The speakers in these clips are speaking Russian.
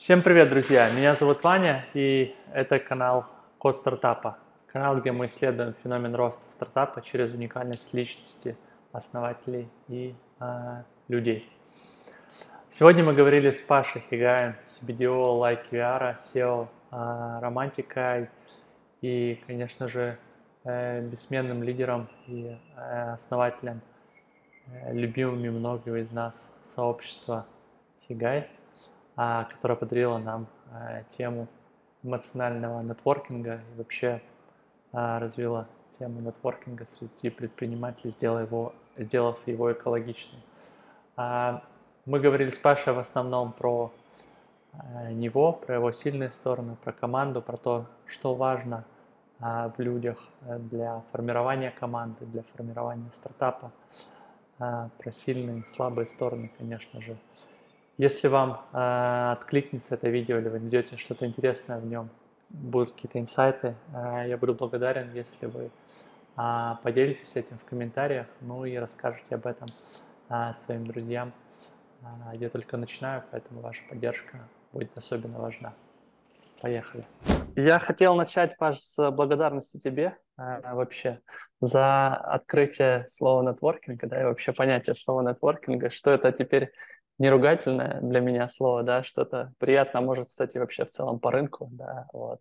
Всем привет, друзья! Меня зовут Ваня, и это канал Код стартапа. Канал, где мы исследуем феномен роста стартапа через уникальность личности основателей и э, людей. Сегодня мы говорили с Пашей Хигаем, с BDO, Like VR, SEO, э, Романтикой и, конечно же, э, бессменным лидером и э, основателем э, любимыми многими из нас сообщества Хигай – которая подарила нам а, тему эмоционального нетворкинга и вообще а, развила тему нетворкинга среди предпринимателей, сделав его, сделав его экологичным. Мы говорили с Пашей в основном про него, про его сильные стороны, про команду, про то, что важно в людях для формирования команды, для формирования стартапа, про сильные и слабые стороны, конечно же. Если вам э, откликнется это видео или вы найдете что-то интересное в нем, будут какие-то инсайты, э, я буду благодарен, если вы э, поделитесь этим в комментариях, ну и расскажете об этом э, своим друзьям. Э, я только начинаю, поэтому ваша поддержка будет особенно важна. Поехали. Я хотел начать, Паш, с благодарности тебе э, вообще за открытие слова нетворкинга, да, и вообще понятие слова нетворкинга, что это теперь не ругательное для меня слово, да, что-то приятно может, кстати, вообще в целом по рынку, да, вот.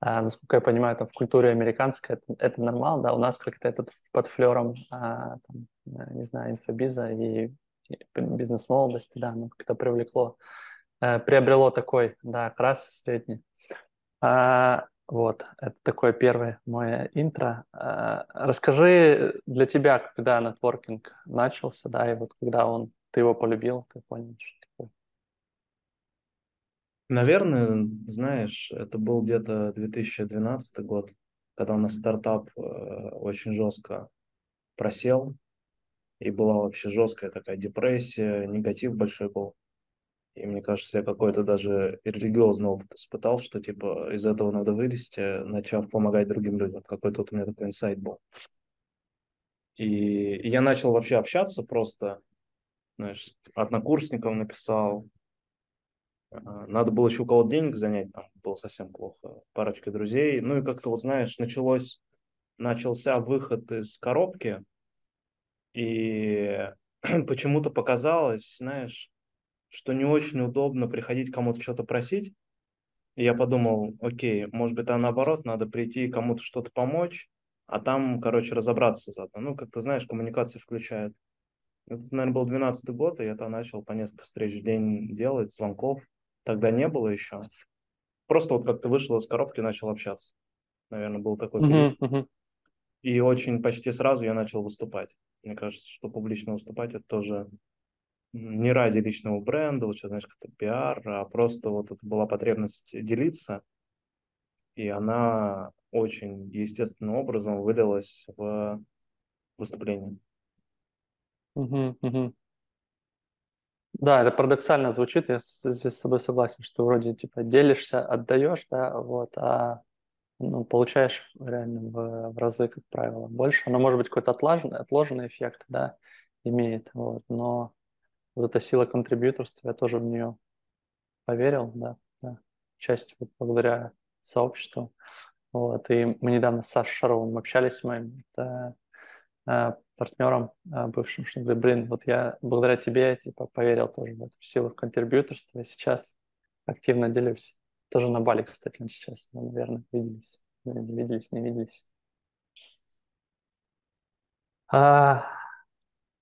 А, насколько я понимаю, там в культуре американской это, это нормально, да, у нас как-то этот под флером, а, там, не знаю, инфобиза и, и бизнес-молодости, да, ну, как-то привлекло, а, приобрело такой, да, окрас средний. А, вот, это такое первое мое интро. А, расскажи для тебя, когда нетворкинг начался, да, и вот когда он ты его полюбил, ты понял, что такое? Наверное, знаешь, это был где-то 2012 год, когда у нас стартап э, очень жестко просел, и была вообще жесткая такая депрессия, негатив большой был. И мне кажется, я какой-то даже религиозный опыт испытал, что типа из этого надо вылезти, начав помогать другим людям. Какой-то вот у меня такой инсайт был. И, и я начал вообще общаться просто знаешь, однокурсникам написал. А, надо было еще у кого-то денег занять, там было совсем плохо. Парочка друзей. Ну и как-то вот, знаешь, началось, начался выход из коробки, и почему-то показалось, знаешь, что не очень удобно приходить кому-то что-то просить. И я подумал, окей, может быть, а наоборот, надо прийти кому-то что-то помочь, а там, короче, разобраться заодно. Ну, как то знаешь, коммуникация включает. Это, наверное, был 12 год, и я там начал по несколько встреч в день делать, звонков. Тогда не было еще. Просто вот как-то вышел из коробки и начал общаться. Наверное, был такой период. Uh-huh, uh-huh. И очень почти сразу я начал выступать. Мне кажется, что публично выступать это тоже не ради личного бренда, вот сейчас, знаешь, как-то пиар, а просто вот это была потребность делиться, и она очень естественным образом вылилась в выступление. Мгм, мгм. Да, это парадоксально звучит, я здесь с собой согласен, что вроде типа делишься, отдаешь, да, вот, а ну, получаешь реально в, в разы, как правило, больше. Оно может быть какой-то отложенный, отложенный эффект, да, имеет, вот, но вот эта сила контрибьюторства, я тоже в нее поверил, да, да, часть вот благодаря сообществу, вот, и мы недавно с Сашей Шаровым общались э, партнером э, бывшим, что говорит, блин, вот я благодаря тебе типа поверил тоже в эту силу в контрибьюторство, и сейчас активно делюсь. Тоже на Бали, кстати, он сейчас, ну, наверное, виделись. Не виделись, не виделись. А,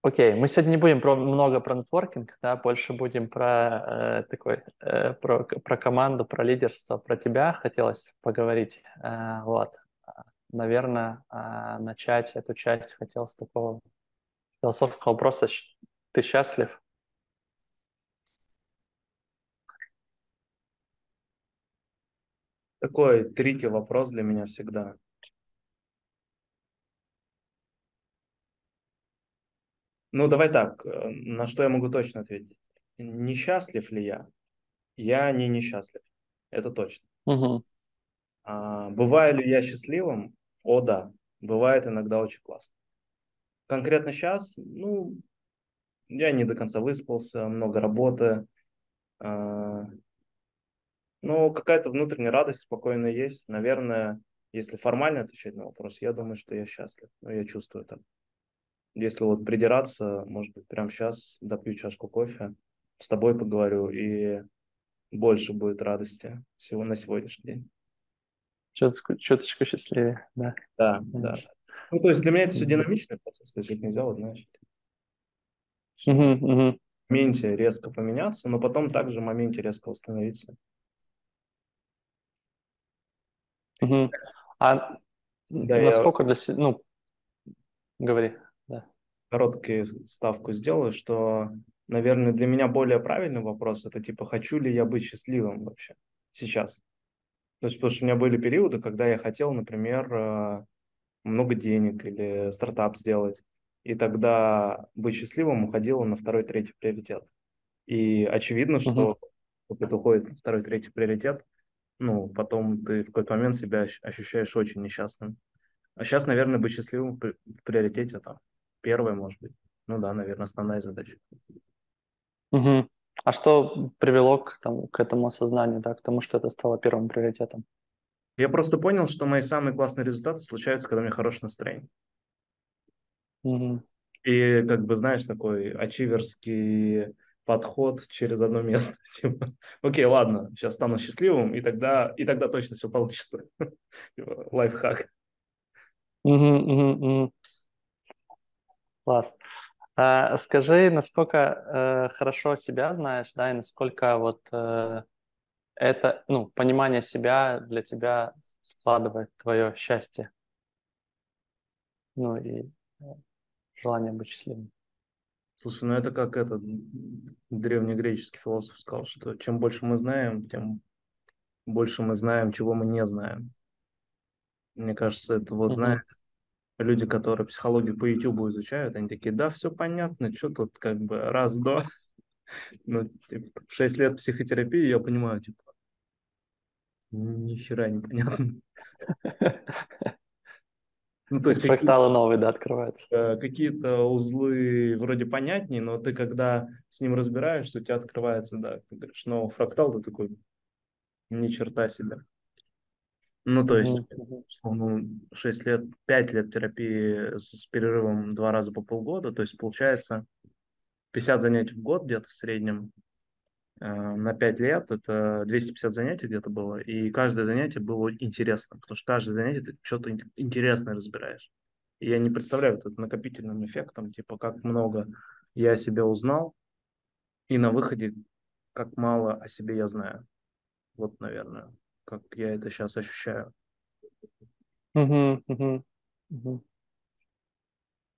окей, мы сегодня не будем про, много про нетворкинг, да, больше будем про э, такой, э, про, про команду, про лидерство, про тебя хотелось поговорить. Э, вот наверное, а, начать эту часть хотел с такого философского вопроса. Ты счастлив? Такой трики вопрос для меня всегда. Ну, давай так, э, на что я могу точно ответить? Несчастлив ли я? Я не несчастлив, это точно. Угу. А, бываю ли я счастливым? О, да, бывает иногда очень классно. Конкретно сейчас, ну, я не до конца выспался, много работы. А, Ну, какая-то внутренняя радость спокойно есть. Наверное, если формально отвечать на вопрос, я думаю, что я счастлив. Но я чувствую так. Если вот придираться, может быть, прямо сейчас допью чашку кофе, с тобой поговорю, и больше будет радости всего на сегодняшний день. Чуточку, чуточку счастливее, да. Да, да. Ну, то есть для меня это все динамичный процесс, то есть это нельзя, вот, знаешь, угу, угу. в моменте резко поменяться, но потом также в моменте резко восстановиться. Угу. А да, насколько я... для себя, ну, говори, да. Короткую ставку сделаю, что, наверное, для меня более правильный вопрос, это типа, хочу ли я быть счастливым вообще сейчас? То есть, потому что у меня были периоды, когда я хотел, например, э, много денег или стартап сделать, и тогда быть счастливым уходило на второй, третий приоритет. И очевидно, что uh-huh. это уходит на второй, третий приоритет, ну, потом ты в какой-то момент себя ощущаешь очень несчастным. А сейчас, наверное, быть счастливым в приоритете там первое, может быть. Ну да, наверное, основная задача. Угу. А что привело к, там, к этому осознанию, да, к тому, что это стало первым приоритетом? Я просто понял, что мои самые классные результаты случаются, когда у меня хорошее настроение. Угу. И как бы, знаешь, такой ачиверский подход через одно место. Типа, окей, ладно, сейчас стану счастливым, и тогда, и тогда точно все получится. Типа, лайфхак. Угу, угу, угу. Класс. А, скажи, насколько э, хорошо себя знаешь, да, и насколько вот э, это, ну, понимание себя для тебя складывает твое счастье, ну и э, желание быть счастливым. Слушай, ну это как этот древнегреческий философ сказал, что чем больше мы знаем, тем больше мы знаем, чего мы не знаем. Мне кажется, это вот, знаешь, люди, которые психологию по YouTube изучают, они такие, да, все понятно, что тут как бы раз-два. Ну, типа, 6 лет психотерапии, я понимаю, типа, ни хера не понятно. Ну, то есть фракталы новые, да, открываются. Э, какие-то узлы вроде понятнее, но ты когда с ним разбираешься, у тебя открывается, да, ты говоришь, но фрактал ты такой, ни черта себе. Ну, то есть, условно, 6 лет, 5 лет терапии с перерывом два раза по полгода, то есть, получается, 50 занятий в год где-то в среднем, Э, на 5 лет, это 250 занятий где-то было, и каждое занятие было интересно, потому что каждое занятие ты что-то интересное разбираешь. И я не представляю вот это накопительным эффектом, типа как много я о себе узнал, и на выходе как мало о себе я знаю. Вот, наверное, как я это сейчас ощущаю. Угу, угу, угу.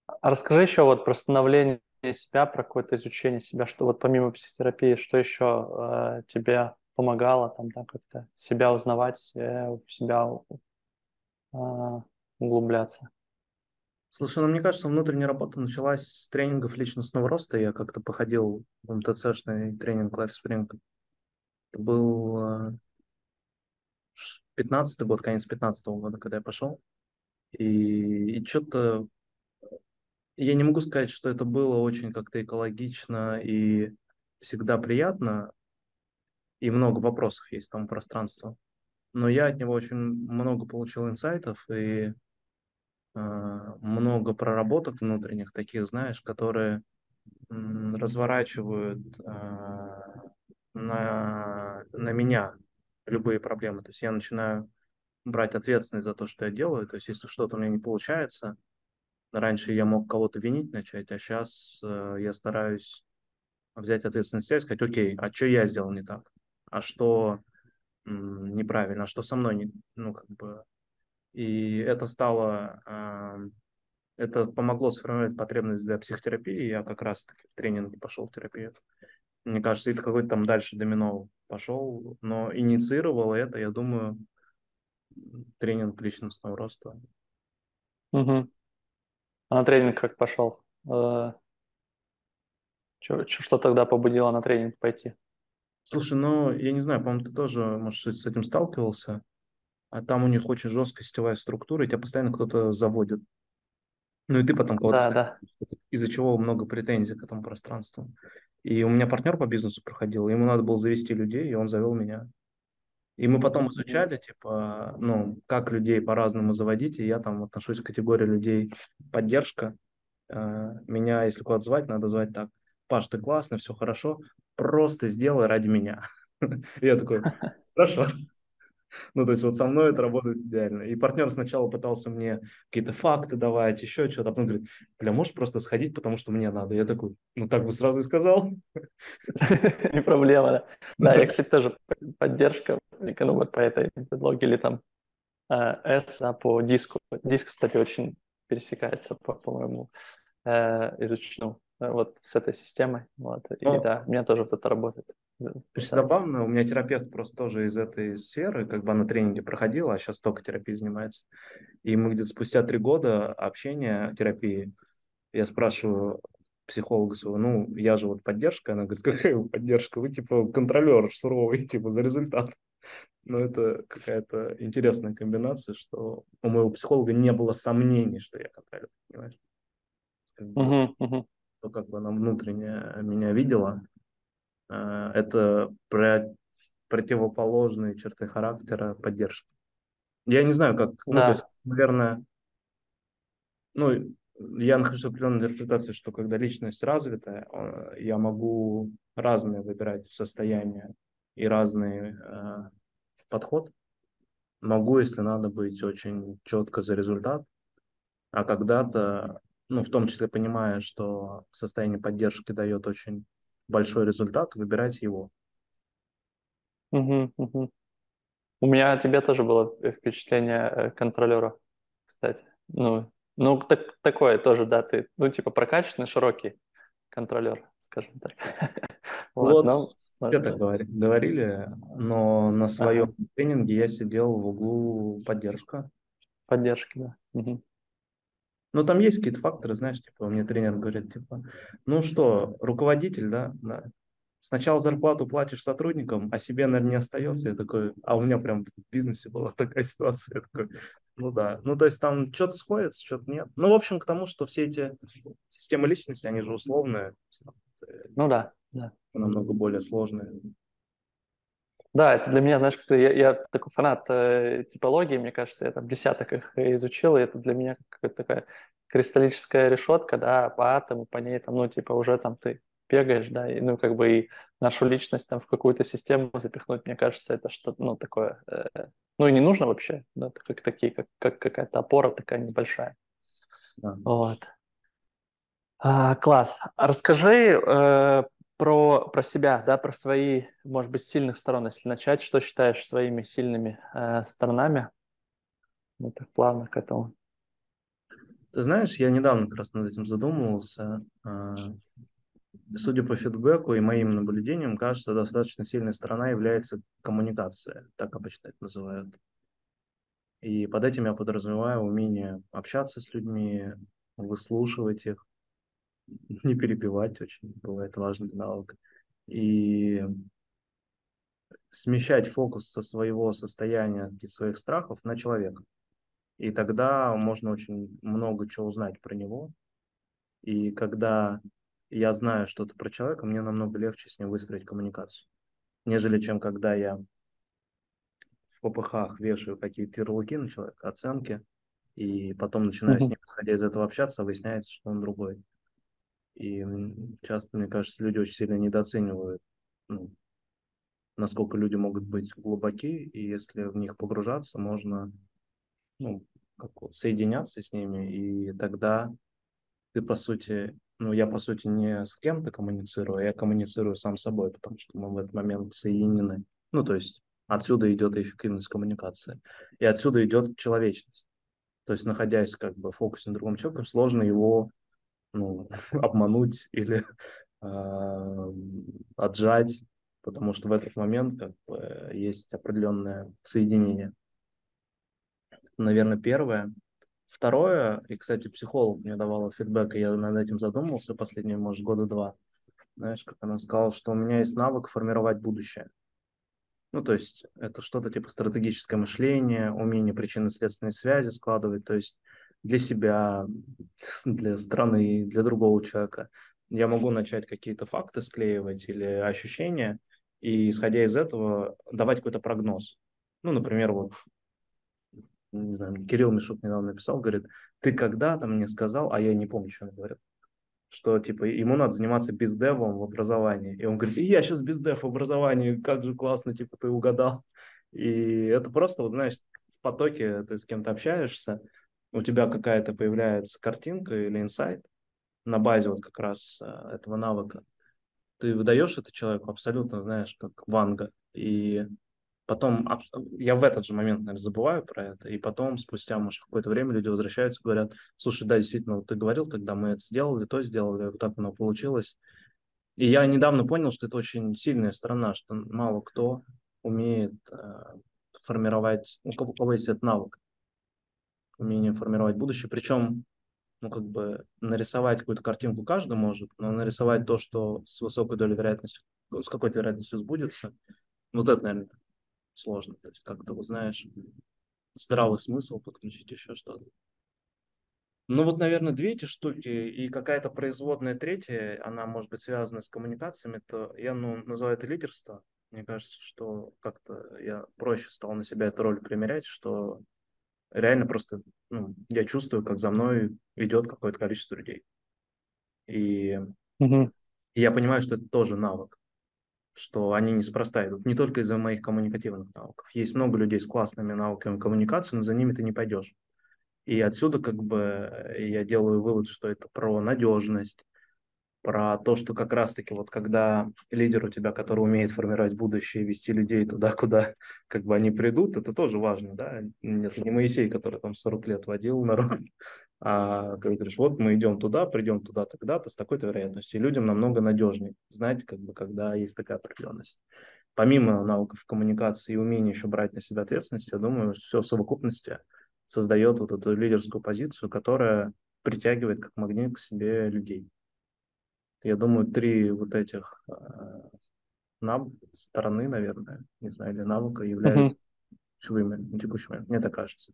А расскажи еще вот про становление себя, про какое-то изучение себя, что вот помимо психотерапии, что еще э, тебе помогало там, да, как-то себя узнавать, себя, себя э, углубляться? Слушай, ну мне кажется, внутренняя работа началась с тренингов личностного роста. Я как-то походил в МТЦшный тренинг Life Spring. Это был 15 год, конец 15 года, когда я пошел. И, и что-то я не могу сказать, что это было очень как-то экологично и всегда приятно, и много вопросов есть там пространство. Но я от него очень много получил инсайтов и э, много проработок внутренних таких, знаешь, которые разворачивают э, на, на меня любые проблемы. То есть я начинаю брать ответственность за то, что я делаю. То есть если что-то у меня не получается, Раньше я мог кого-то винить начать, а сейчас э, я стараюсь взять ответственность и сказать, окей, а что я сделал не так? А что м, неправильно? А что со мной не... Ну, как бы... И это стало... Э, это помогло сформировать потребность для психотерапии. Я как раз-таки в тренинге пошел в терапию. Мне кажется, это какой-то там дальше домино пошел, но инициировал это, я думаю, тренинг личностного роста. Угу. А на тренинг как пошел? Э, что тогда побудило на тренинг пойти? Слушай, ну, я не знаю, по-моему, ты тоже, может, с этим сталкивался, а там у них очень жесткая сетевая структура, и тебя постоянно кто-то заводит. Ну, и ты потом кого-то... Да, да. Из-за чего много претензий к этому пространству. И у меня партнер по бизнесу проходил, ему надо было завести людей, и он завел меня. И мы потом изучали, типа, ну, как людей по-разному заводить, и я там отношусь к категории людей поддержка. Э, меня, если куда-то звать, надо звать так. Паш, ты классный, все хорошо, просто сделай ради меня. Я такой, хорошо. Ну, то есть вот со мной это работает идеально. И партнер сначала пытался мне какие-то факты давать, еще что-то, а потом говорит, бля, можешь просто сходить, потому что мне надо. Я такой, ну, так бы сразу и сказал. Не проблема, да. Да, я, кстати, тоже поддержка, ну, вот по этой методологии или там э, S по диску. Диск, кстати, очень пересекается, по-моему, э, изучу э, вот с этой системой. Вот. И да, у меня тоже вот это работает. Очень забавно, у меня терапевт просто тоже из этой сферы, как бы на тренинге проходила, а сейчас только терапией занимается. И мы где-то спустя три года общения, терапии, я спрашиваю психолога своего, ну, я же вот поддержка, она говорит, какая вы поддержка, вы типа контролер суровый, типа за результат. Но это какая-то интересная комбинация, что у моего психолога не было сомнений, что я контролер, понимаешь? Как бы, uh-huh, uh-huh. То, как бы она внутренне меня видела, это про противоположные черты характера поддержки. Я не знаю, как, ну, то есть, наверное, ну, я нахожусь в определенной интерпретации, что когда личность развитая, я могу разные выбирать состояния и разный э, подход. Могу, если надо быть очень четко за результат, а когда-то, ну, в том числе понимая, что состояние поддержки дает очень большой результат, выбирать его. Угу, угу. У меня о тебе тоже было впечатление э, контролера, кстати. Ну, ну так, такое тоже, да, ты, ну, типа прокачанный, широкий контролер, скажем так. Вот, вот но, все так говорили, говорили, но на своем ага. тренинге я сидел в углу поддержка. Поддержки, да. Угу. Ну, там есть какие-то факторы, знаешь, типа, мне тренер говорит, типа, ну что, руководитель, да, да, сначала зарплату платишь сотрудникам, а себе, наверное, не остается. Я такой, а у меня прям в бизнесе была такая ситуация. Я такой, ну да. Ну, то есть там что-то сходится, что-то нет. Ну, в общем, к тому, что все эти системы личности, они же условные. Ну да, да. Намного более сложные. Да, это для меня, знаешь, как я, я такой фанат э, типологии, мне кажется, я там десяток их изучил, и это для меня какая-то такая кристаллическая решетка, да, по атому, по ней там, ну, типа, уже там ты бегаешь, да, и, ну, как бы и нашу личность там в какую-то систему запихнуть, мне кажется, это что-то, ну, такое, э, ну, и не нужно вообще, да, как такие, как, как какая-то опора такая небольшая. Да. Вот. А, класс. Расскажи э, про, про себя, да, про свои, может быть, сильных сторон, если начать, что считаешь своими сильными э, сторонами? Мы так плавно к этому. Ты знаешь, я недавно как раз над этим задумывался. Э, судя по фидбэку и моим наблюдениям, кажется, достаточно сильной сторона является коммуникация, так обычно это называют. И под этим я подразумеваю умение общаться с людьми, выслушивать их, не перебивать очень бывает важный навык. И смещать фокус со своего состояния, своих страхов на человека. И тогда можно очень много чего узнать про него. И когда я знаю что-то про человека, мне намного легче с ним выстроить коммуникацию, нежели чем когда я в ППХ вешаю какие-то ярлыки на человека, оценки, и потом начинаю с ним, исходя из этого общаться, а выясняется, что он другой. И часто, мне кажется, люди очень сильно недооценивают, ну, насколько люди могут быть глубоки, и если в них погружаться, можно ну, как вот, соединяться с ними, и тогда ты, по сути, ну, я, по сути, не с кем-то коммуницирую, а я коммуницирую сам собой, потому что мы в этот момент соединены. Ну, то есть отсюда идет эффективность коммуникации, и отсюда идет человечность. То есть, находясь как бы в фокусе на другом человеке, сложно его ну, обмануть или э, отжать, потому что в этот момент как бы, есть определенное соединение. Наверное, первое. Второе, и, кстати, психолог мне давала фидбэк, и я над этим задумался последние, может, года два. Знаешь, как она сказала, что у меня есть навык формировать будущее. Ну, то есть это что-то типа стратегическое мышление, умение причинно-следственной связи складывать. То есть для себя, для страны, для другого человека. Я могу начать какие-то факты склеивать или ощущения, и, исходя из этого, давать какой-то прогноз. Ну, например, вот, не знаю, Кирилл Мишук недавно написал, говорит, ты когда-то мне сказал, а я не помню, что он говорит, что, типа, ему надо заниматься бездевом в образовании. И он говорит, и я сейчас бездев в образовании, как же классно, типа, ты угадал. И это просто, вот, знаешь, в потоке ты с кем-то общаешься, у тебя какая-то появляется картинка или инсайт на базе вот как раз э, этого навыка, ты выдаешь это человеку абсолютно, знаешь, как ванга. И потом я в этот же момент, наверное, забываю про это, и потом, спустя, может, какое-то время люди возвращаются, говорят, слушай, да, действительно, вот ты говорил тогда, мы это сделали, то сделали, вот так оно получилось. И я недавно понял, что это очень сильная сторона, что мало кто умеет э, формировать, у кого, у кого есть этот навык, умение формировать будущее. Причем, ну, как бы нарисовать какую-то картинку каждый может, но нарисовать то, что с высокой долей вероятности, с какой-то вероятностью сбудется, вот это, наверное, сложно. То есть как-то, вот знаешь, здравый смысл подключить еще что-то. Ну вот, наверное, две эти штуки и какая-то производная третья, она может быть связана с коммуникациями, то я ну, называю это лидерство. Мне кажется, что как-то я проще стал на себя эту роль примерять, что реально просто ну, я чувствую, как за мной идет какое-то количество людей. И, угу. и я понимаю, что это тоже навык что они неспроста идут. Не только из-за моих коммуникативных навыков. Есть много людей с классными навыками коммуникации, но за ними ты не пойдешь. И отсюда как бы я делаю вывод, что это про надежность, про то, что как раз-таки вот когда лидер у тебя, который умеет формировать будущее, вести людей туда, куда как бы они придут, это тоже важно, да. Это не Моисей, который там 40 лет водил народ, а как говоришь, вот мы идем туда, придем туда тогда-то с такой-то вероятностью. И людям намного надежнее знать, как бы, когда есть такая определенность. Помимо навыков коммуникации и умения еще брать на себя ответственность, я думаю, все в совокупности создает вот эту лидерскую позицию, которая притягивает как магнит к себе людей. Я думаю, три вот этих э, нав... стороны, наверное, не знаю, или навыка являются mm-hmm. ключевыми на текущий момент. Мне так кажется.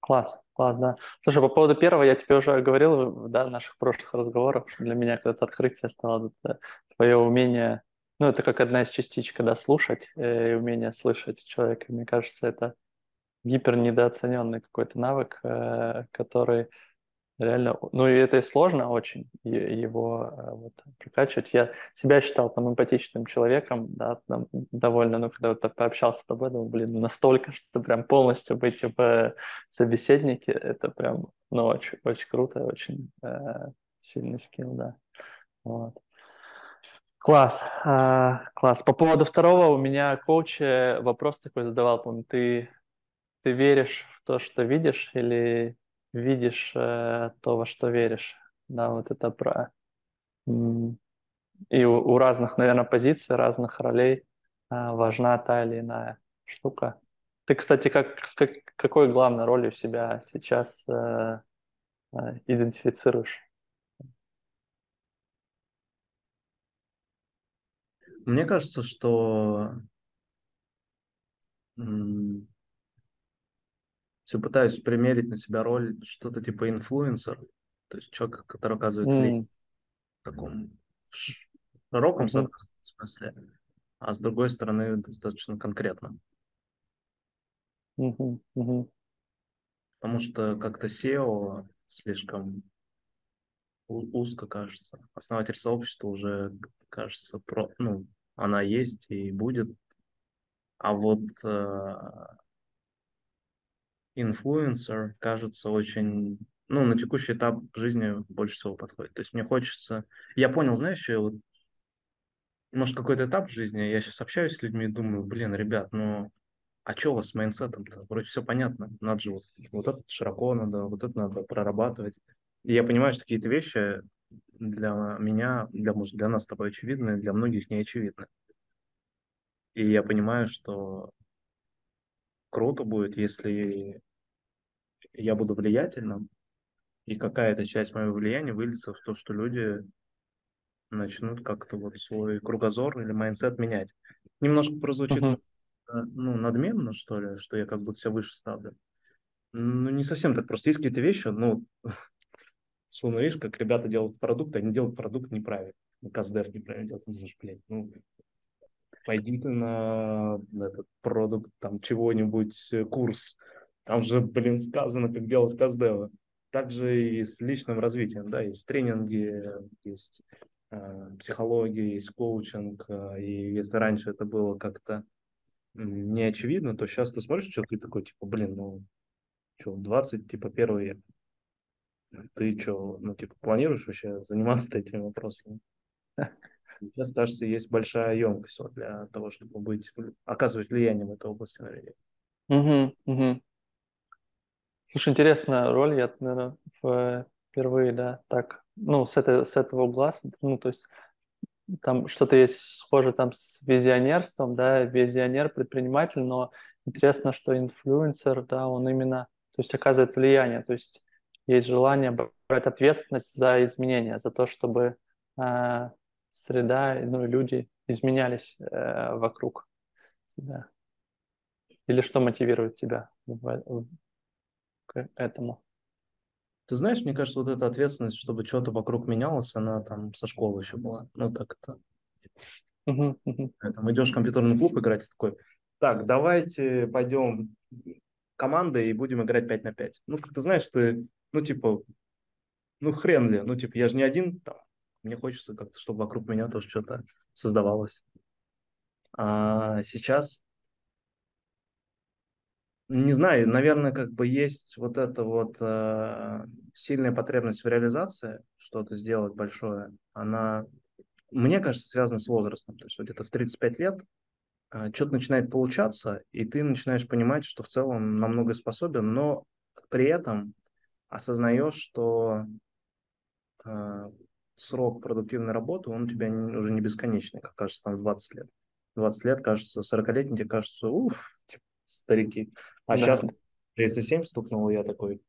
Класс, класс, да. Слушай, по поводу первого я тебе уже говорил, да, в наших прошлых разговорах, что для меня когда-то открытие стало это твое умение, ну, это как одна из частичек, да, слушать э, и умение слышать человека. Мне кажется, это гипер недооцененный какой-то навык, э, который реально, ну и это и сложно очень его э, вот, прокачивать. Я себя считал там эмпатичным человеком, да, там, довольно, ну когда вот так пообщался с тобой, думал, блин, ну, настолько, что прям полностью быть в собеседнике, это прям, ну очень, очень круто, очень э, сильный скилл, да. Вот. Класс, а, класс. По поводу второго у меня коуч вопрос такой задавал, помню, ты, ты веришь в то, что видишь, или видишь э, то, во что веришь. Да, вот это про... И у, у разных, наверное, позиций, разных ролей э, важна та или иная штука. Ты, кстати, как, с как, какой главной ролью себя сейчас э, э, идентифицируешь? Мне кажется, что все пытаюсь примерить на себя роль что-то типа инфлюенсер, то есть человек, который оказывает влияние mm. в таком широком mm-hmm. смысле, а с другой стороны достаточно конкретно. Mm-hmm. Mm-hmm. Потому что как-то SEO слишком узко кажется. Основатель сообщества уже, кажется, про, ну, она есть и будет. А вот э, инфлюенсер кажется очень, ну, на текущий этап жизни больше всего подходит. То есть мне хочется... Я понял, знаешь, что я вот... Может, какой-то этап жизни, я сейчас общаюсь с людьми и думаю, блин, ребят, ну, а что у вас с майнсетом-то? Вроде все понятно, надо же вот, вот это широко надо, вот это надо прорабатывать. И я понимаю, что какие-то вещи для меня, для, может, для нас с тобой очевидны, для многих не очевидны. И я понимаю, что круто будет, если я буду влиятельным, и какая-то часть моего влияния выльется в то, что люди начнут как-то вот свой кругозор или mindset менять. Немножко прозвучит uh-huh. ну, надменно, что ли, что я как будто себя выше ставлю. Ну, не совсем так. Просто есть какие-то вещи, ну, словно видишь, как ребята делают продукт, они делают продукт неправильно. Ну, Каздев неправильно делает. Ну, блядь, ну, пойди ты на, этот продукт, там, чего-нибудь, э, курс. Там же, блин, сказано, как делать каздева. Также и с личным развитием, да, есть тренинги, есть э, психология, есть коучинг. Э, и если раньше это было как-то не очевидно, то сейчас ты смотришь что-то и такой, типа, блин, ну, что, 20, типа, первый век. Ты что, ну, типа, планируешь вообще заниматься этими вопросами? Сейчас, кажется, есть большая емкость вот для того, чтобы быть, оказывать влияние в этой области на людей. Угу, угу. Слушай, интересная роль, я, наверное, впервые, да, так, ну, с, этой, с этого угла, ну, то есть там что-то есть схоже там с визионерством, да, визионер, предприниматель, но интересно, что инфлюенсер, да, он именно, то есть оказывает влияние, то есть есть желание брать ответственность за изменения, за то, чтобы э, среда, ну люди изменялись э, вокруг тебя. Или что мотивирует тебя в, к этому? Ты знаешь, мне кажется, вот эта ответственность, чтобы что-то вокруг менялось, она там со школы еще была. Ну, так это. Uh-huh. Поэтому идешь в компьютерный клуб играть, и такой, так, давайте пойдем командой и будем играть 5 на 5. Ну, как ты знаешь, ты, ну, типа, ну, хрен ли, ну, типа, я же не один, там, мне хочется как-то, чтобы вокруг меня тоже что-то создавалось. А сейчас не знаю, наверное, как бы есть вот эта вот э, сильная потребность в реализации, что-то сделать большое, она, мне кажется, связана с возрастом. То есть вот где-то в 35 лет э, что-то начинает получаться, и ты начинаешь понимать, что в целом намного способен, но при этом осознаешь, что э, срок продуктивной работы, он у тебя не, уже не бесконечный, как кажется, там 20 лет. 20 лет, кажется, 40-летний тебе кажется, уф, типа, старики. А да. сейчас 37 стукнул, я такой,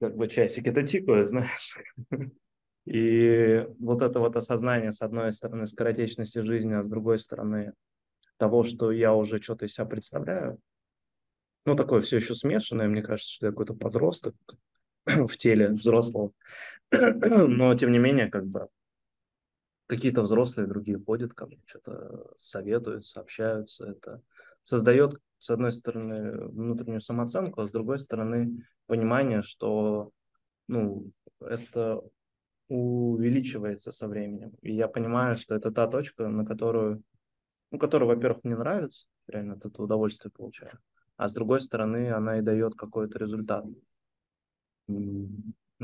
как бы часики-то тикают, знаешь. И вот это вот осознание, с одной стороны, скоротечности жизни, а с другой стороны, того, что я уже что-то из себя представляю, ну, такое все еще смешанное, мне кажется, что я какой-то подросток в теле взрослого, но, тем не менее, как бы, какие-то взрослые другие ходят ко мне, что-то советуют, сообщаются, это создает, с одной стороны, внутреннюю самооценку, а с другой стороны, понимание, что ну, это увеличивается со временем. И я понимаю, что это та точка, на которую, ну, которая, во-первых, мне нравится, реально от этого удовольствие получаю, а с другой стороны, она и дает какой-то результат.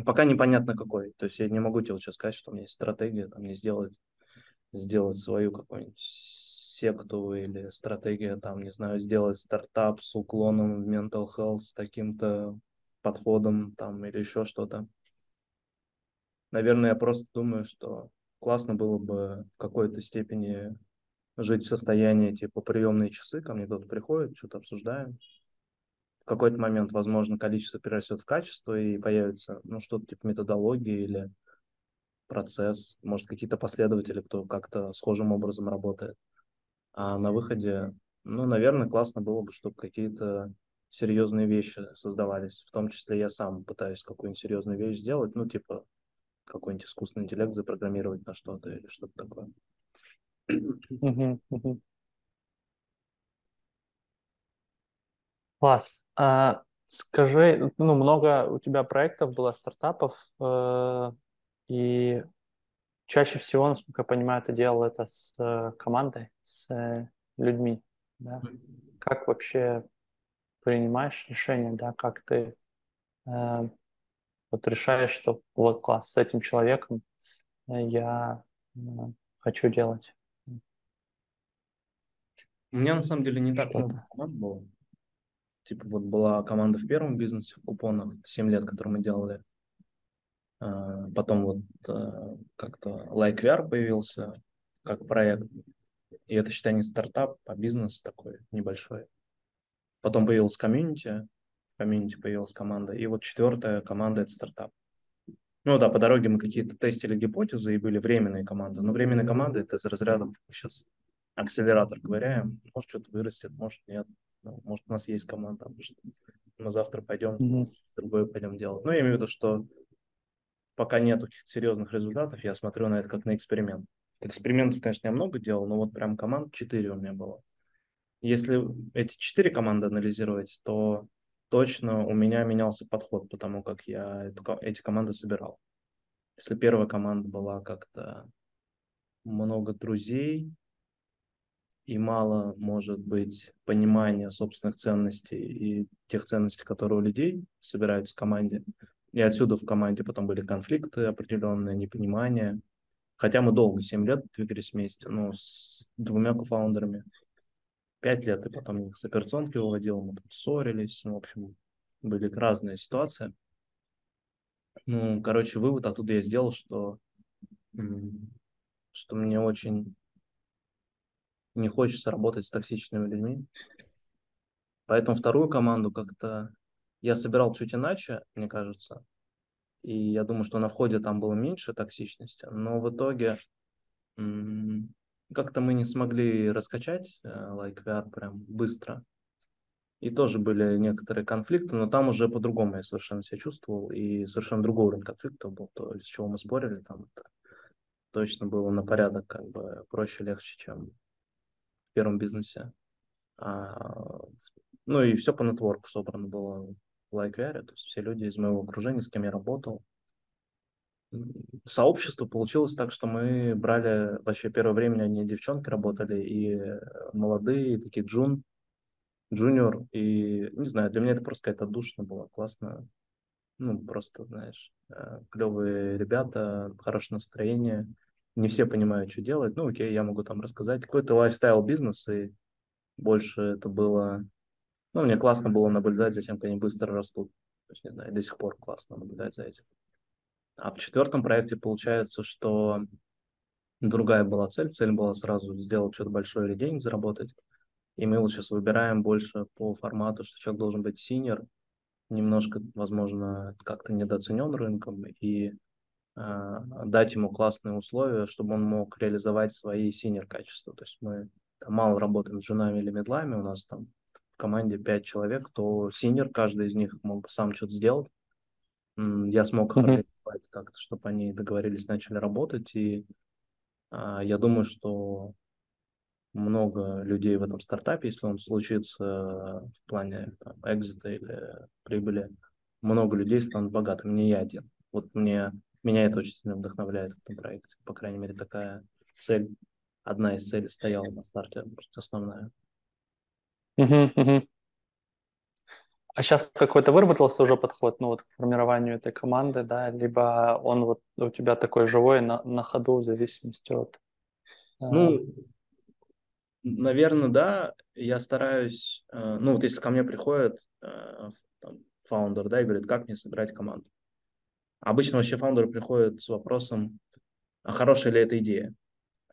Пока непонятно какой. То есть я не могу тебе вот сейчас сказать, что у меня есть стратегия, там, не сделать, сделать свою какую-нибудь секту или стратегия, там, не знаю, сделать стартап с уклоном в mental health, с таким-то подходом там или еще что-то. Наверное, я просто думаю, что классно было бы в какой-то степени жить в состоянии типа приемные часы, ко мне кто-то приходит, что-то обсуждаем. В какой-то момент, возможно, количество перерастет в качество и появится ну, что-то типа методологии или процесс, может, какие-то последователи, кто как-то схожим образом работает. А на выходе, ну, наверное, классно было бы, чтобы какие-то серьезные вещи создавались. В том числе я сам пытаюсь какую-нибудь серьезную вещь сделать, ну, типа какой-нибудь искусственный интеллект запрограммировать на что-то или что-то такое. Класс. А, скажи, ну, много у тебя проектов было, стартапов, э, и чаще всего, насколько я понимаю, ты делал это с э, командой, с э, людьми. Да? Как вообще принимаешь решение, да, как ты э, вот решаешь, что вот класс с этим человеком э, я э, хочу делать. У меня на самом деле не так много команд было. Типа вот была команда в первом бизнесе в купонах, 7 лет, который мы делали. А, потом вот а, как-то Like VR появился как проект. И это, считай, не стартап, а бизнес такой небольшой. Потом появилась комьюнити, в комьюнити появилась команда. И вот четвертая команда – это стартап. Ну да, по дороге мы какие-то тестили гипотезы и были временные команды. Но временные команды – это из разряда сейчас акселератор ковыряем. Может, что-то вырастет, может, нет. Ну, может, у нас есть команда, может, мы завтра пойдем, mm-hmm. другое пойдем делать. Ну, я имею в виду, что пока нет каких-то серьезных результатов, я смотрю на это как на эксперимент. Экспериментов, конечно, я много делал, но вот прям команд 4 у меня было. Если эти четыре команды анализировать, то точно у меня менялся подход, потому как я эту, эти команды собирал. Если первая команда была как-то много друзей и мало, может быть, понимания собственных ценностей и тех ценностей, которые у людей собираются в команде, и отсюда в команде потом были конфликты определенные, непонимание. Хотя мы долго, 7 лет двигались вместе, ну, с двумя кофаундерами пять лет, и потом их с операционки выводил, мы там ссорились, ну, в общем, были разные ситуации. Ну, короче, вывод оттуда я сделал, что, что мне очень не хочется работать с токсичными людьми. Поэтому вторую команду как-то я собирал чуть иначе, мне кажется. И я думаю, что на входе там было меньше токсичности, но в итоге как-то мы не смогли раскачать э, Like VR прям быстро. И тоже были некоторые конфликты, но там уже по-другому я совершенно себя чувствовал, и совершенно другой уровень конфликта был, то, из чего мы спорили, там это точно было на порядок как бы проще, легче, чем в первом бизнесе. А, ну и все по нетворку собрано было VR, то есть все люди из моего окружения, с кем я работал, сообщество получилось так, что мы брали вообще первое время они девчонки работали и э, молодые, и такие джун, джуниор, и не знаю, для меня это просто какая-то душно было, классно, ну просто, знаешь, э, клевые ребята, хорошее настроение, не все понимают, что делать, ну окей, я могу там рассказать, какой-то лайфстайл бизнес, и больше это было, ну мне классно было наблюдать за тем, как они быстро растут, то есть, не знаю, до сих пор классно наблюдать за этим. А в четвертом проекте получается, что другая была цель. Цель была сразу сделать что-то большое или денег заработать. И мы вот сейчас выбираем больше по формату, что человек должен быть senior, немножко, возможно, как-то недооценен рынком, и э, дать ему классные условия, чтобы он мог реализовать свои senior качества. То есть мы там, мало работаем с женами или медлами, у нас там в команде пять человек, то синер, каждый из них мог бы сам что-то сделать. Я смог mm-hmm как-то, чтобы они договорились, начали работать. И а, я думаю, что много людей в этом стартапе, если он случится в плане там, экзита или прибыли, много людей станут богатыми, не я один. Вот мне, меня это очень сильно вдохновляет в этом проекте. По крайней мере, такая цель, одна из целей стояла на старте, основная. Uh-huh, uh-huh. А сейчас какой-то выработался уже подход, ну вот к формированию этой команды, да, либо он вот у тебя такой живой на, на ходу в зависимости от... Э... Ну, наверное, да. Я стараюсь, э, ну вот если ко мне приходит э, там, фаундер, да, и говорит, как мне собирать команду. Обычно вообще фаундеры приходят с вопросом, а хорошая ли эта идея?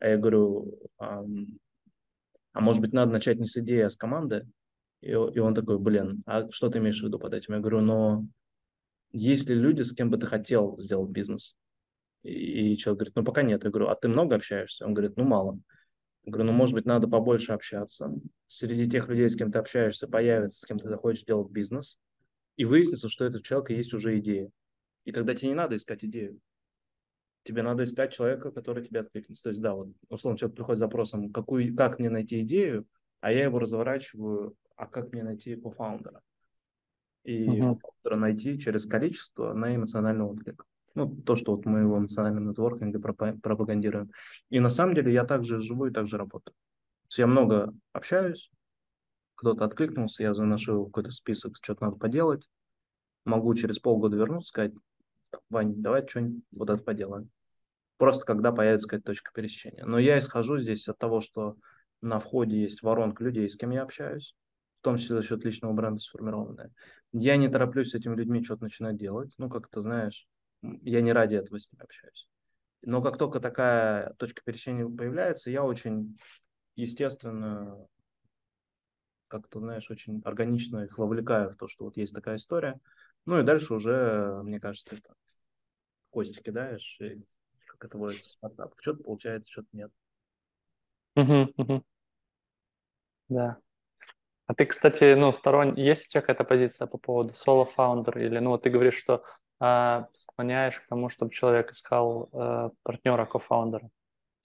А я говорю, а, может быть надо начать не с идеи, а с команды? И, и он такой, блин, а что ты имеешь в виду под этим? Я говорю, но есть ли люди, с кем бы ты хотел сделать бизнес? И, и человек говорит, ну пока нет. Я говорю, а ты много общаешься? Он говорит, ну мало. Я говорю, ну может быть надо побольше общаться. Среди тех людей, с кем ты общаешься, появится, с кем ты захочешь делать бизнес. И выяснится, что этот человека есть уже идея. И тогда тебе не надо искать идею. Тебе надо искать человека, который тебя откликнется. То есть, да, вот, условно, человек приходит с запросом, какую, как мне найти идею, а я его разворачиваю а как мне найти кофаундера? И uh-huh. кофаундера найти через количество на эмоциональный отклик. Ну, то, что вот мы его эмоциональном нетворкинге пропагандируем. И на самом деле я также живу и также работаю. То есть я много общаюсь, кто-то откликнулся, я заношу какой-то список, что-то надо поделать. Могу через полгода вернуться, сказать, Вань, давай что-нибудь вот это поделаем. Просто когда появится какая-то точка пересечения. Но я исхожу здесь от того, что на входе есть воронка людей, с кем я общаюсь том числе за счет личного бренда сформированная. Я не тороплюсь с этими людьми что-то начинать делать. Ну, как ты знаешь, я не ради этого с ними общаюсь. Но как только такая точка пересечения появляется, я очень естественно, как ты знаешь, очень органично их вовлекаю в то, что вот есть такая история. Ну и дальше уже, мне кажется, это кости кидаешь, и как это водится в стартап. Что-то получается, что-то нет. Да. А ты, кстати, ну, сторон... есть у тебя какая-то позиция по поводу соло-фаундер? Или, ну, ты говоришь, что э, склоняешь к тому, чтобы человек искал э, партнера, кофаундера?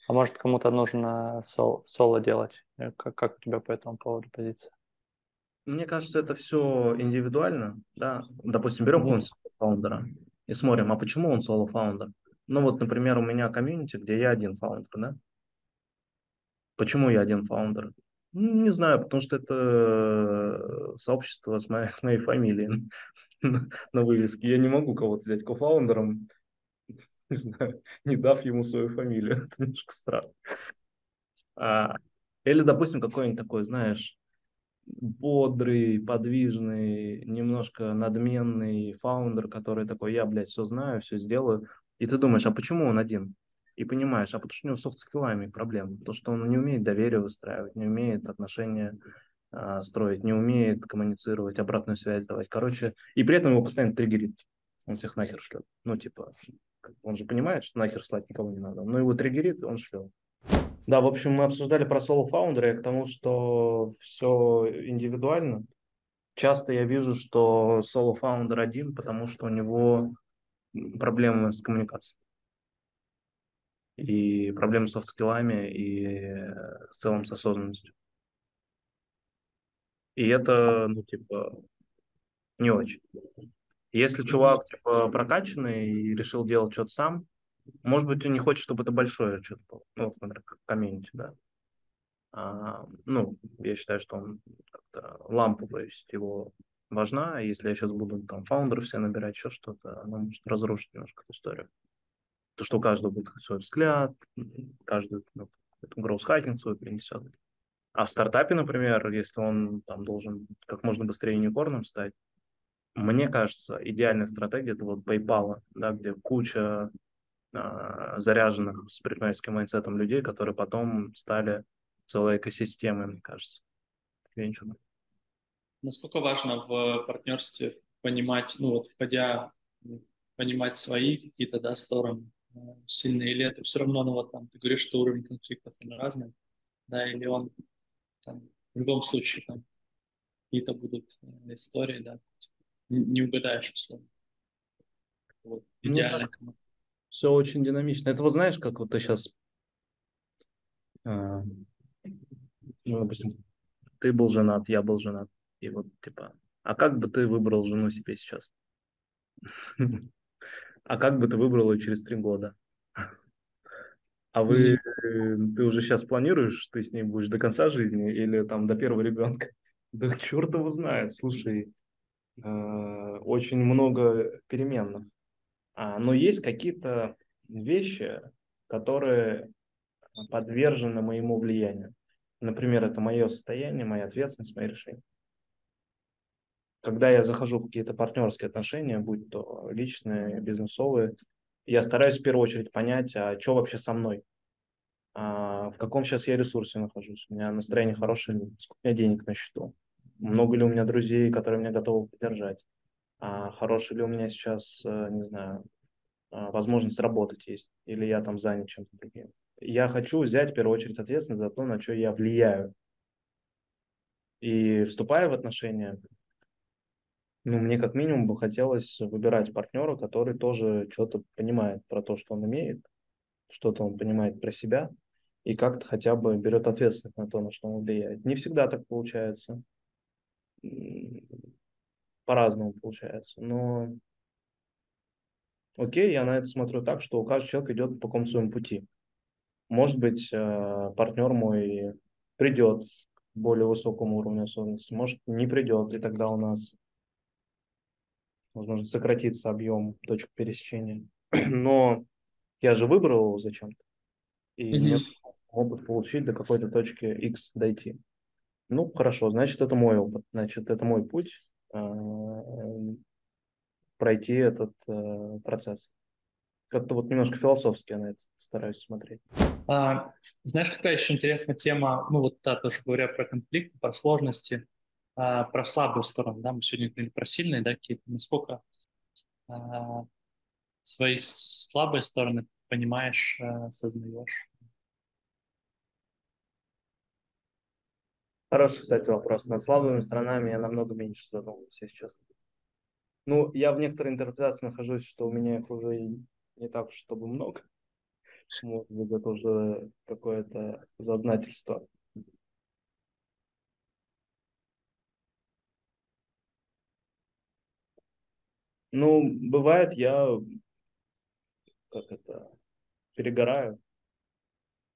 А может, кому-то нужно сол- соло делать? Э, Как, как у тебя по этому поводу позиция? Мне кажется, это все индивидуально, да. Допустим, берем какого-нибудь фаундера и смотрим, а почему он соло-фаундер? Ну вот, например, у меня комьюнити, где я один фаундер, да? Почему я один фаундер? Ну, Не знаю, потому что это сообщество с моей, с моей фамилией на, на вывеске. Я не могу кого-то взять кофаундером, не знаю, не дав ему свою фамилию. Это немножко странно. А, или, допустим, какой-нибудь такой, знаешь, бодрый, подвижный, немножко надменный фаундер, который такой, я, блядь, все знаю, все сделаю. И ты думаешь, а почему он один? И понимаешь, а потому что у него софт-скиллами проблемы. То, что он не умеет доверие выстраивать, не умеет отношения а, строить, не умеет коммуницировать, обратную связь давать. Короче, и при этом его постоянно триггерит. Он всех нахер шлет. Ну, типа, он же понимает, что нахер слать никого не надо. Но его триггерит, он шлет. Да, в общем, мы обсуждали про соло-фаундера, к тому, что все индивидуально. Часто я вижу, что соло-фаундер один, потому что у него проблемы с коммуникацией. И проблемы с софт-скиллами, и в целом с осознанностью. И это, ну, типа, не очень. Если чувак, типа, прокачанный и решил делать что-то сам, может быть, он не хочет, чтобы это большое что-то было. Ну, вот, например, комьюнити, да. А, ну, я считаю, что он как-то ламповость его важна. Если я сейчас буду там фаундеров все набирать, еще что-то, она может разрушить немножко эту историю. То, что у каждого будет свой взгляд, каждый ну, hacking свой принесет. А в стартапе, например, если он там должен как можно быстрее юникорном стать, мне кажется, идеальная стратегия это вот PayPal, да, где куча заряженных с предпринимательским майнсетом людей, которые потом стали целой экосистемой, мне кажется, венчурной. Насколько важно в партнерстве понимать, ну вот входя, понимать свои какие-то, да, стороны, сильные или это все равно, ну вот там, ты говоришь, что уровень конфликтов он разный, да, или он там, в любом случае там какие-то будут истории, да, не, не угадаешь условно. Вот, идеально. Ну, все очень динамично. Это вот знаешь, как вот ты сейчас, э, ну, допустим, ты был женат, я был женат, и вот типа, а как бы ты выбрал жену себе сейчас? А как бы ты выбрал ее через три года? А вы, ты уже сейчас планируешь, ты с ней будешь до конца жизни или там до первого ребенка? Да черт его знает, слушай, э, очень много переменных. А, но есть какие-то вещи, которые подвержены моему влиянию. Например, это мое состояние, моя ответственность, мои решения. Когда я захожу в какие-то партнерские отношения, будь то личные, бизнесовые, я стараюсь в первую очередь понять, а что вообще со мной, а в каком сейчас я ресурсе нахожусь, у меня настроение хорошее, сколько у меня денег на счету, много ли у меня друзей, которые меня готовы поддержать, хороший ли у меня сейчас, не знаю, возможность работать есть, или я там занят чем-то другим. Я хочу взять в первую очередь ответственность за то, на что я влияю. И вступая в отношения, ну, мне как минимум бы хотелось выбирать партнера, который тоже что-то понимает про то, что он умеет, что-то он понимает про себя, и как-то хотя бы берет ответственность на то, на что он влияет. Не всегда так получается. По-разному получается. Но окей, я на это смотрю так, что у каждого человека идет по какому-то своему пути. Может быть, э, партнер мой придет к более высокому уровню осознанности, может, не придет, и тогда у нас возможно, сократится объем точек пересечения. Но я же выбрал его зачем-то. И mm-hmm. мне опыт получить до какой-то точки X дойти. Ну, хорошо, значит, это мой опыт, значит, это мой путь пройти этот э, процесс. Как-то вот немножко философски на это стараюсь смотреть. А, знаешь, какая еще интересная тема, ну вот да, тоже говоря про конфликт, про сложности, а, про слабую сторону, да, мы сегодня говорили про сильные, да, какие-то, насколько а, свои слабые стороны понимаешь, а, Хороший, кстати, вопрос. Над слабыми сторонами я намного меньше задумываюсь, если честно. Ну, я в некоторой интерпретации нахожусь, что у меня их уже не так, чтобы много. Может быть, это уже какое-то зазнательство. Ну, бывает, я как это перегораю.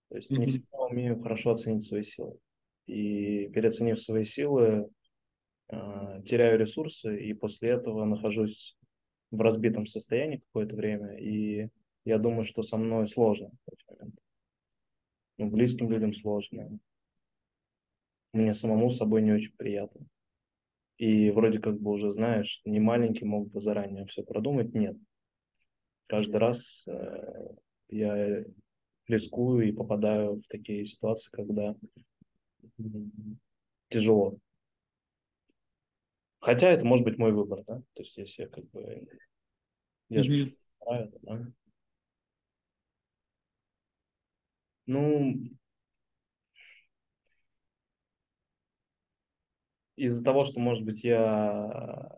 То есть не всегда умею хорошо оценить свои силы. И переоценив свои силы, э, теряю ресурсы, и после этого нахожусь в разбитом состоянии какое-то время, и я думаю, что со мной сложно. Ну, близким людям сложно. Мне самому с собой не очень приятно. И вроде как бы уже, знаешь, не маленький мог бы заранее все продумать. Нет. Каждый раз э, я рискую и попадаю в такие ситуации, когда тяжело. Хотя это может быть мой выбор, да? То есть если я как бы... Я mm-hmm. же нравится, да? Ну, из-за того, что, может быть, я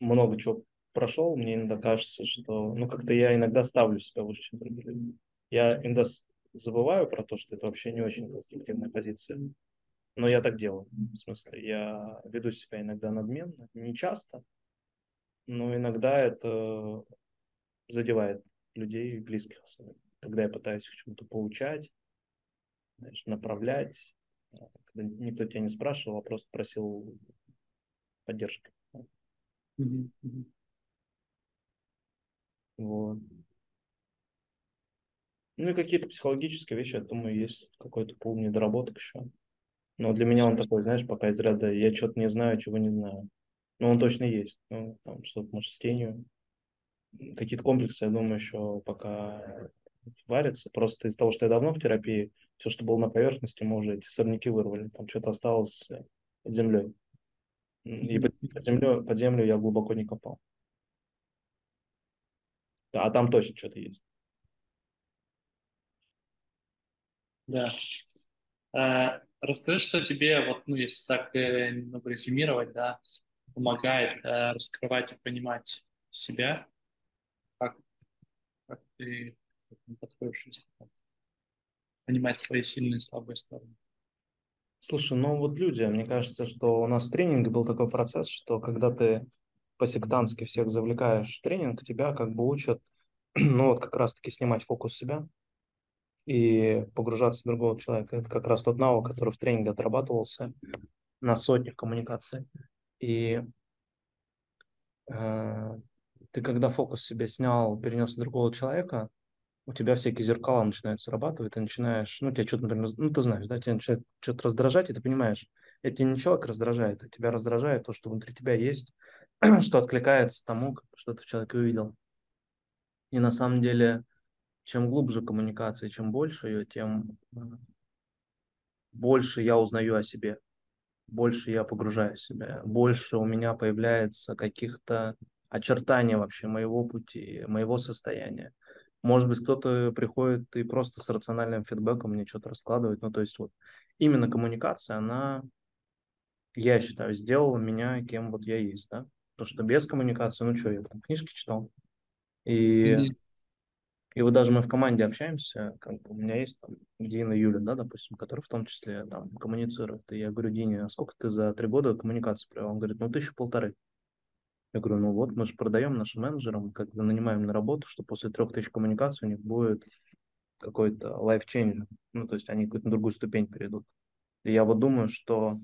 много чего прошел, мне иногда кажется, что, ну, как-то я иногда ставлю себя выше, чем другие люди. Я иногда забываю про то, что это вообще не очень конструктивная позиция. Но я так делаю. В смысле, я веду себя иногда надменно, не часто, но иногда это задевает людей, близких особенно. Когда я пытаюсь их чему-то поучать, знаешь, направлять, когда никто тебя не спрашивал, а просто просил поддержки. Mm-hmm. Вот. Ну и какие-то психологические вещи, я думаю, есть какой-то пул недоработок еще. Но для меня он такой, знаешь, пока из ряда я что-то не знаю, чего не знаю. Но он точно есть. Ну, там что-то, может, с тенью. Какие-то комплексы, я думаю, еще пока варятся. Просто из-за того, что я давно в терапии, все, что было на поверхности, мы уже эти сорняки вырвали. Там что-то осталось под землей. И под, землю, под землю я глубоко не копал. А там точно что-то есть. Да. А, расскажи, что тебе, вот, ну, если так э, немного резюмировать, да, помогает э, раскрывать и понимать себя, как, как ты подходишь, понимать свои сильные и слабые стороны. Слушай, ну вот люди, мне кажется, что у нас в тренинге был такой процесс, что когда ты по-сектантски всех завлекаешь в тренинг, тебя как бы учат, ну вот как раз-таки снимать фокус себя и погружаться в другого человека. Это как раз тот навык, который в тренинге отрабатывался на сотнях коммуникаций. И э, ты когда фокус себе снял, перенес на другого человека, у тебя всякие зеркала начинают срабатывать, ты начинаешь, ну, тебя что-то, например, ну, ты знаешь, да, тебя начинает что-то раздражать, и ты понимаешь, это не человек раздражает, а тебя раздражает то, что внутри тебя есть, что откликается тому, что ты в человеке увидел. И на самом деле, чем глубже коммуникация, чем больше ее, тем больше я узнаю о себе, больше я погружаю в себя, больше у меня появляется каких-то очертаний вообще моего пути, моего состояния. Может быть, кто-то приходит и просто с рациональным фидбэком мне что-то раскладывает. Ну, то есть вот именно коммуникация, она, я считаю, сделала меня кем вот я есть, да. Потому что без коммуникации, ну что, я там книжки читал. И, mm-hmm. И вот даже мы в команде общаемся, как бы у меня есть там Дина Юля, да, допустим, которые в том числе там коммуницируют. И я говорю, Дине, а сколько ты за три года коммуникации провел? Он говорит, ну, тысячу полторы. Я говорю, ну вот мы же продаем нашим менеджерам, когда нанимаем на работу, что после трех тысяч коммуникаций у них будет какой-то life change, ну то есть они какую-то другую ступень перейдут. И я вот думаю, что,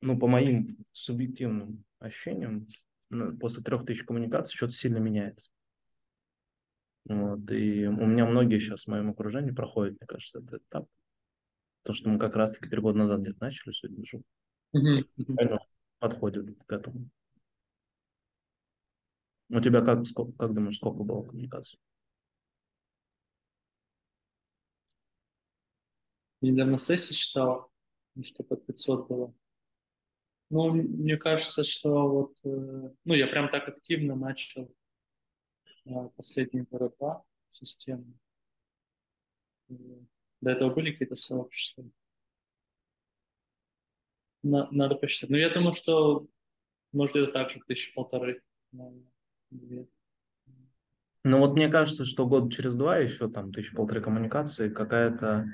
ну по моим субъективным ощущениям, ну, после трех тысяч коммуникаций что-то сильно меняется. Вот, и у меня многие сейчас в моем окружении проходят, мне кажется, этот этап. То, что мы как раз-таки три года назад где-то начали, сегодня уже mm-hmm. подходит к этому. У тебя как, сколько, как думаешь, сколько было коммуникаций? Недавно сессии читал, ну, что под 500 было. Ну, мне кажется, что вот, э, ну, я прям так активно начал последние года два систему. Э, до этого были какие-то сообщества. Надо посчитать. Но я думаю, что может это так же тысячи полторы. Две. Ну вот мне кажется, что год через два еще там тысяч полторы коммуникации какая-то,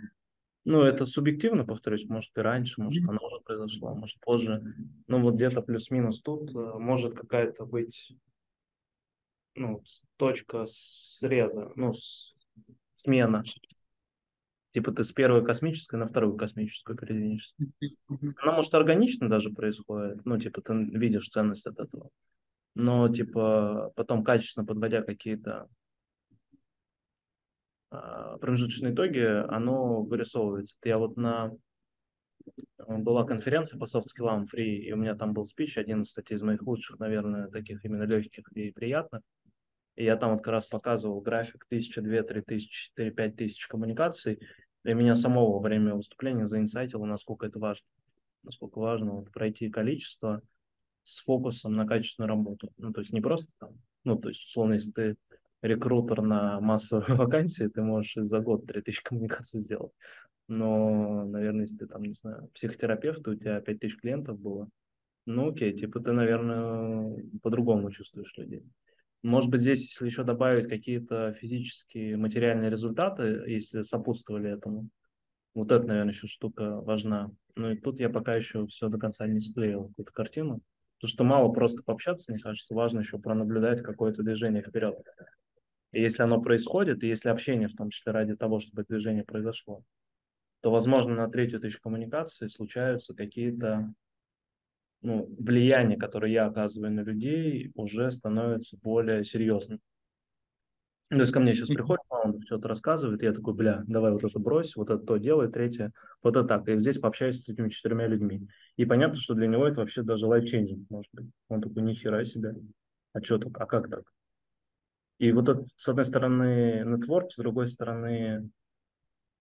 ну это субъективно, повторюсь, может и раньше, может оно уже произошло, может позже, ну вот где-то плюс-минус тут э, может какая-то быть ну, точка среза, ну, с, смена. Типа ты с первой космической на вторую космическую передвинешься. Она, может, органично даже происходит. Ну, типа, ты видишь ценность от этого. Но, типа, потом качественно подводя какие-то а, промежуточные итоги, оно вырисовывается. Я вот на была конференция по skills free, и у меня там был спич, один, кстати, из моих лучших, наверное, таких именно легких и приятных. И я там вот как раз показывал график 1000, 2, 3 тысячи, 4, 5 тысяч коммуникаций. И меня самого во время выступления заинсайтило, насколько это важно. Насколько важно вот пройти количество с фокусом на качественную работу. Ну, то есть не просто там, ну, то есть, условно, если ты рекрутер на массовой вакансии, ты можешь за год 3000 коммуникаций сделать. Но, наверное, если ты там, не знаю, психотерапевт, у тебя 5000 клиентов было, ну окей, типа ты, наверное, по-другому чувствуешь людей. Может быть, здесь, если еще добавить какие-то физические, материальные результаты, если сопутствовали этому, вот это, наверное, еще штука важна. Ну и тут я пока еще все до конца не склеил, какую-то картину. Потому что мало просто пообщаться, мне кажется, важно еще пронаблюдать какое-то движение вперед. И если оно происходит, и если общение, в том числе ради того, чтобы движение произошло, то, возможно, на третью тысячу коммуникаций случаются какие-то ну, влияние, которое я оказываю на людей, уже становится более серьезным. То есть ко мне сейчас приходит фаундер, что-то рассказывает, и я такой, бля, давай вот это брось, вот это то делай, третье, вот это так. И здесь пообщаюсь с этими четырьмя людьми. И понятно, что для него это вообще даже life-changing, может быть. Он такой, нихера себе, а что так, а как так? И вот это, с одной стороны, нетворк, с другой стороны,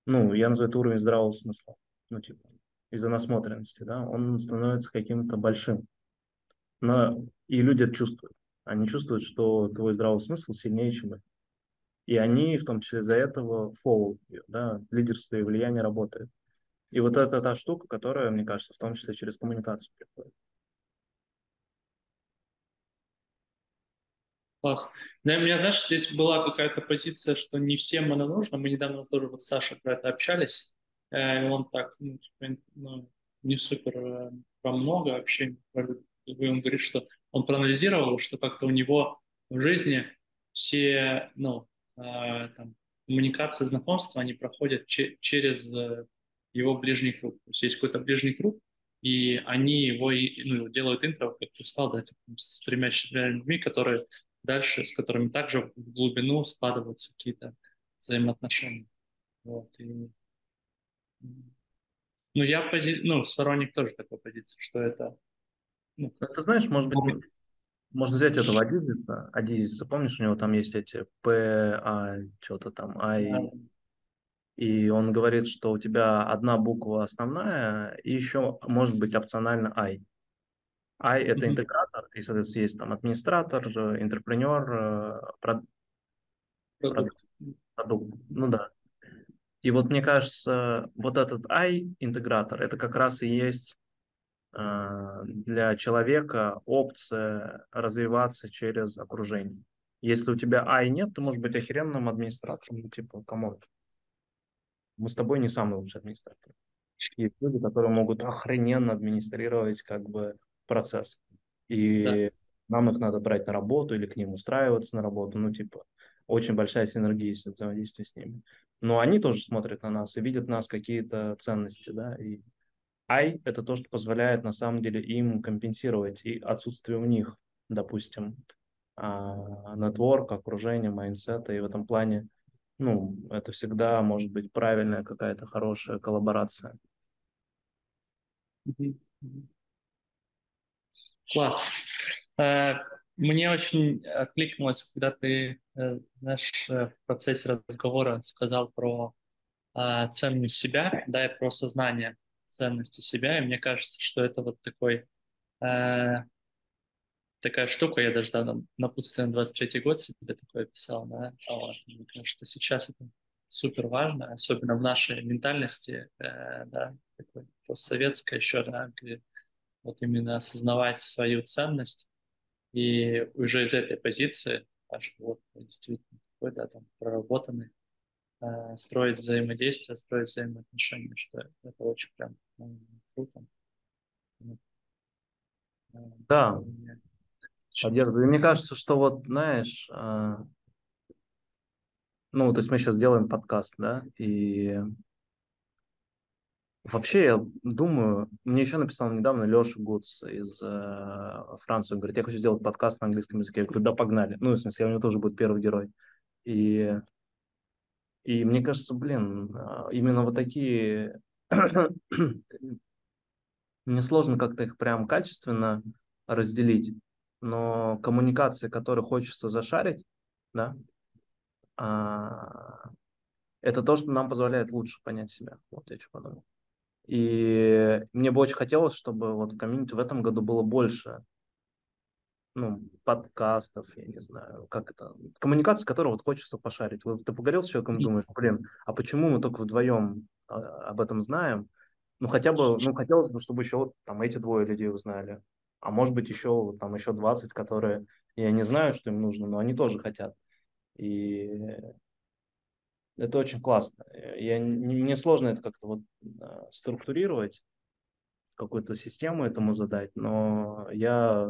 ну, я называю это уровень здравого смысла. Ну, типа, из-за насмотренности, да, он становится каким-то большим. Но и люди это чувствуют. Они чувствуют, что твой здравый смысл сильнее, чем их. И они, в том числе из-за этого, follow, да, лидерство и влияние работает. И вот это та штука, которая, мне кажется, в том числе через коммуникацию приходит. Класс. Да, у меня, знаешь, здесь была какая-то позиция, что не всем оно нужно. Мы недавно тоже вот с Сашей про это общались. Э, он так, ну, типа, ну, не супер э, про много вообще. Он говорит, что он проанализировал, что как-то у него в жизни все, ну, э, там, коммуникации, знакомства, они проходят че- через его ближний круг. То есть есть какой-то ближний круг, и они его ну, делают интро, как ты сказал, да, типа, с тремя-четырьмя людьми, которые дальше, с которыми также в глубину складываются какие-то взаимоотношения. Вот, и ну, я пози... ну, сторонник тоже такой позиции, что это... Ну, ну ты знаешь, может быть, можно взять этого Адизиса. Адизиса, помнишь, у него там есть эти П, А, что-то там, А, и... и он говорит, что у тебя одна буква основная, и еще может быть опционально I. I – это mm-hmm. интегратор, и, соответственно, есть там администратор, интерпренер, э, прод... продукт. продукт. Ну да. И вот мне кажется, вот этот I-интегратор, это как раз и есть э, для человека опция развиваться через окружение. Если у тебя I нет, ты можешь быть охеренным администратором, ну, типа, кому Мы с тобой не самый лучший администратор. Есть люди, которые могут охрененно администрировать как бы процесс. И да. нам их надо брать на работу или к ним устраиваться на работу. Ну, типа, очень большая синергия есть взаимодействия с ними но они тоже смотрят на нас и видят в нас какие-то ценности, да, и, и это то, что позволяет на самом деле им компенсировать и отсутствие у них, допустим, network, окружение, майндсета, и в этом плане, ну, это всегда может быть правильная какая-то хорошая коллаборация. Класс. Э, мне очень откликнулось, когда ты, э, знаешь, э, в процессе разговора сказал про э, ценность себя, да, и про сознание ценности себя, и мне кажется, что это вот такой э, такая штука, я даже да, на напутствие на 23 год себе такое писал, да, вот. мне кажется, сейчас это супер важно, особенно в нашей ментальности, э, да, такой постсоветской еще, да, где вот именно осознавать свою ценность, и уже из этой позиции, аж вот действительно такой, да, там, проработанный, э, строить взаимодействие, строить взаимоотношения, что это очень прям ну, круто. Да, поддерживаю. Мне кажется, что вот, знаешь, э, ну, то есть мы сейчас делаем подкаст, да, и вообще я думаю, мне еще написал недавно Леша Гудс из э, Франции, он говорит, я хочу сделать подкаст на английском языке. Я говорю, да, погнали. Ну, в смысле, у него тоже будет первый герой. И, и мне кажется, блин, э, именно вот такие мне сложно как-то их прям качественно разделить, но коммуникации, которые хочется зашарить, да, а, это то, что нам позволяет лучше понять себя. Вот я что подумал. И мне бы очень хотелось, чтобы вот в комьюнити в этом году было больше ну, подкастов, я не знаю, как это, коммуникации, которые вот хочется пошарить. Вот ты поговорил с человеком, думаешь, блин, а почему мы только вдвоем а, об этом знаем? Ну, хотя бы, ну, хотелось бы, чтобы еще там эти двое людей узнали. А может быть, еще там еще 20, которые я не знаю, что им нужно, но они тоже хотят. И это очень классно. Я, мне сложно это как-то вот а, структурировать, какую-то систему этому задать, но я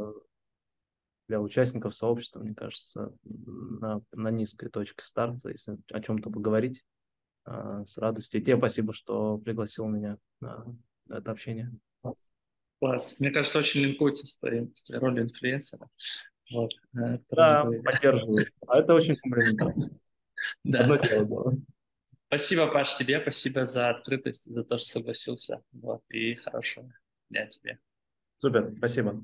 для участников сообщества, мне кажется, на, на низкой точке старта, если о чем-то поговорить, а, с радостью. И тебе спасибо, что пригласил меня на это общение. Класс. Мне кажется, очень линкуется с твоей, с твоей ролью инфлюенсера. Вот. Э, да, поддерживаю. А это очень комплиментарно. Да. Спасибо, Паш, тебе. Спасибо за открытость, за то, что согласился. Вот. И хорошего дня тебе. Супер, спасибо.